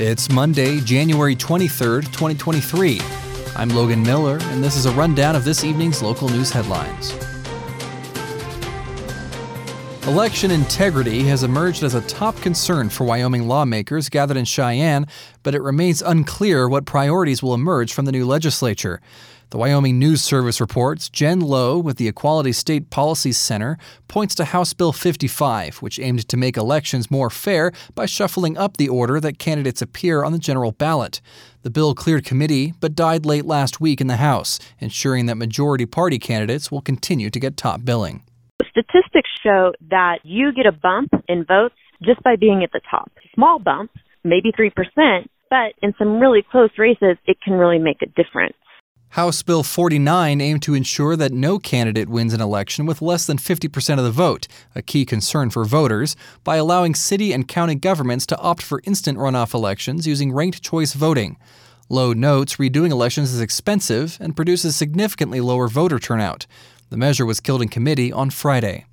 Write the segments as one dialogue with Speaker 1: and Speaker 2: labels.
Speaker 1: It's Monday, January 23rd, 2023. I'm Logan Miller, and this is a rundown of this evening's local news headlines. Election integrity has emerged as a top concern for Wyoming lawmakers gathered in Cheyenne, but it remains unclear what priorities will emerge from the new legislature. The Wyoming News Service reports Jen Lowe with the Equality State Policy Center points to House Bill 55, which aimed to make elections more fair by shuffling up the order that candidates appear on the general ballot. The bill cleared committee but died late last week in the House, ensuring that majority party candidates will continue to get top billing.
Speaker 2: Statistics show that you get a bump in votes just by being at the top. Small bump, maybe 3%, but in some really close races, it can really make a difference.
Speaker 1: House Bill 49 aimed to ensure that no candidate wins an election with less than 50% of the vote, a key concern for voters, by allowing city and county governments to opt for instant runoff elections using ranked choice voting. Lowe notes redoing elections is expensive and produces significantly lower voter turnout. The measure was killed in committee on Friday.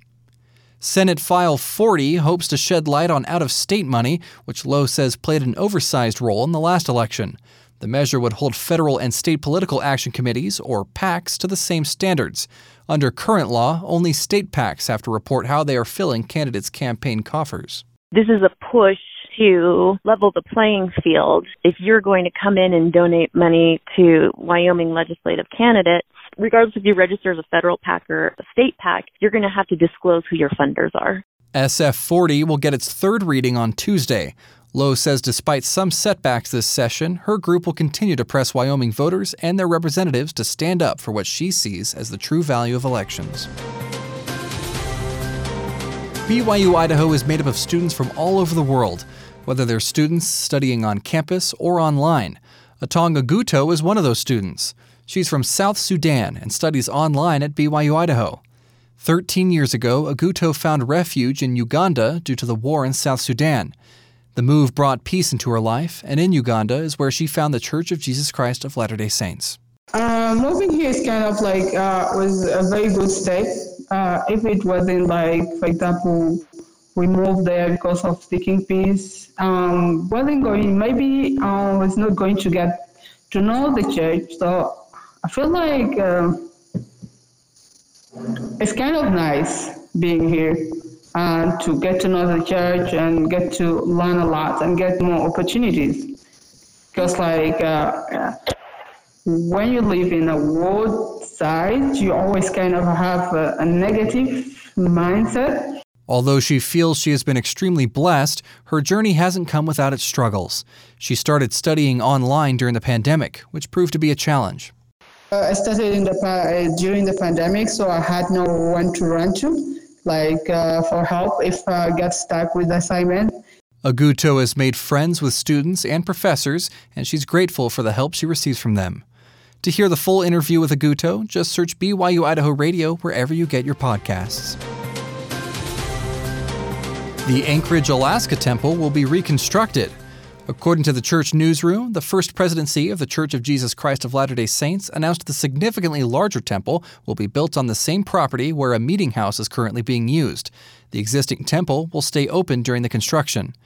Speaker 1: Senate File 40 hopes to shed light on out of state money, which Lowe says played an oversized role in the last election. The measure would hold federal and state political action committees, or PACs, to the same standards. Under current law, only state PACs have to report how they are filling candidates' campaign coffers.
Speaker 2: This is a push to level the playing field. If you're going to come in and donate money to Wyoming legislative candidates, regardless if you register as a federal PAC or a state PAC, you're going to have to disclose who your funders are.
Speaker 1: SF 40 will get its third reading on Tuesday. Lowe says despite some setbacks this session, her group will continue to press Wyoming voters and their representatives to stand up for what she sees as the true value of elections. BYU Idaho is made up of students from all over the world, whether they're students studying on campus or online. Atong Aguto is one of those students. She's from South Sudan and studies online at BYU Idaho. Thirteen years ago, Aguto found refuge in Uganda due to the war in South Sudan. The move brought peace into her life, and in Uganda is where she found the Church of Jesus Christ of Latter day Saints.
Speaker 3: Uh, moving here is kind of like uh, was a very good step. Uh, if it wasn't like, for example, we moved there because of seeking peace, um, wasn't going. Maybe I um, was not going to get to know the church. So I feel like um, it's kind of nice being here and to get to know the church and get to learn a lot and get more opportunities. Because like uh, when you live in a world side, you always kind of have a, a negative mindset.
Speaker 1: Although she feels she has been extremely blessed, her journey hasn't come without its struggles. She started studying online during the pandemic, which proved to be a challenge.
Speaker 3: Uh, I started in the uh, during the pandemic, so I had no one to run to like uh, for help if I got stuck with assignment.
Speaker 1: Aguto has made friends with students and professors, and she's grateful for the help she receives from them. To hear the full interview with Aguto, just search BYU Idaho Radio wherever you get your podcasts. The Anchorage, Alaska temple will be reconstructed. According to the church newsroom, the First Presidency of the Church of Jesus Christ of Latter day Saints announced the significantly larger temple will be built on the same property where a meeting house is currently being used. The existing temple will stay open during the construction.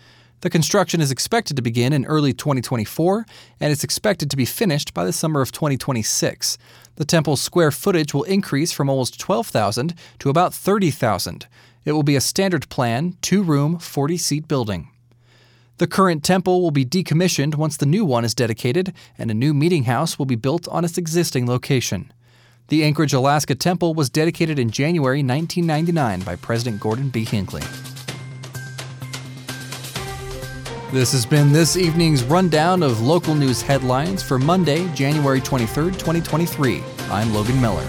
Speaker 1: The construction is expected to begin in early 2024 and is expected to be finished by the summer of 2026. The temple's square footage will increase from almost 12,000 to about 30,000. It will be a standard plan, two room, 40 seat building. The current temple will be decommissioned once the new one is dedicated, and a new meeting house will be built on its existing location. The Anchorage, Alaska temple was dedicated in January 1999 by President Gordon B. Hinckley. This has been this evening's rundown of local news headlines for Monday, January 23, 2023. I'm Logan Miller.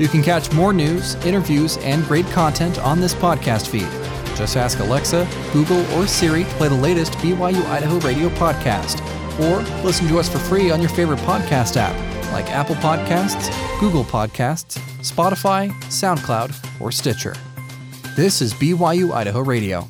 Speaker 1: You can catch more news, interviews, and great content on this podcast feed just ask Alexa, Google, or Siri to play the latest BYU Idaho radio podcast, or listen to us for free on your favorite podcast app like Apple Podcasts, Google Podcasts, Spotify, SoundCloud, or Stitcher. This is BYU Idaho Radio.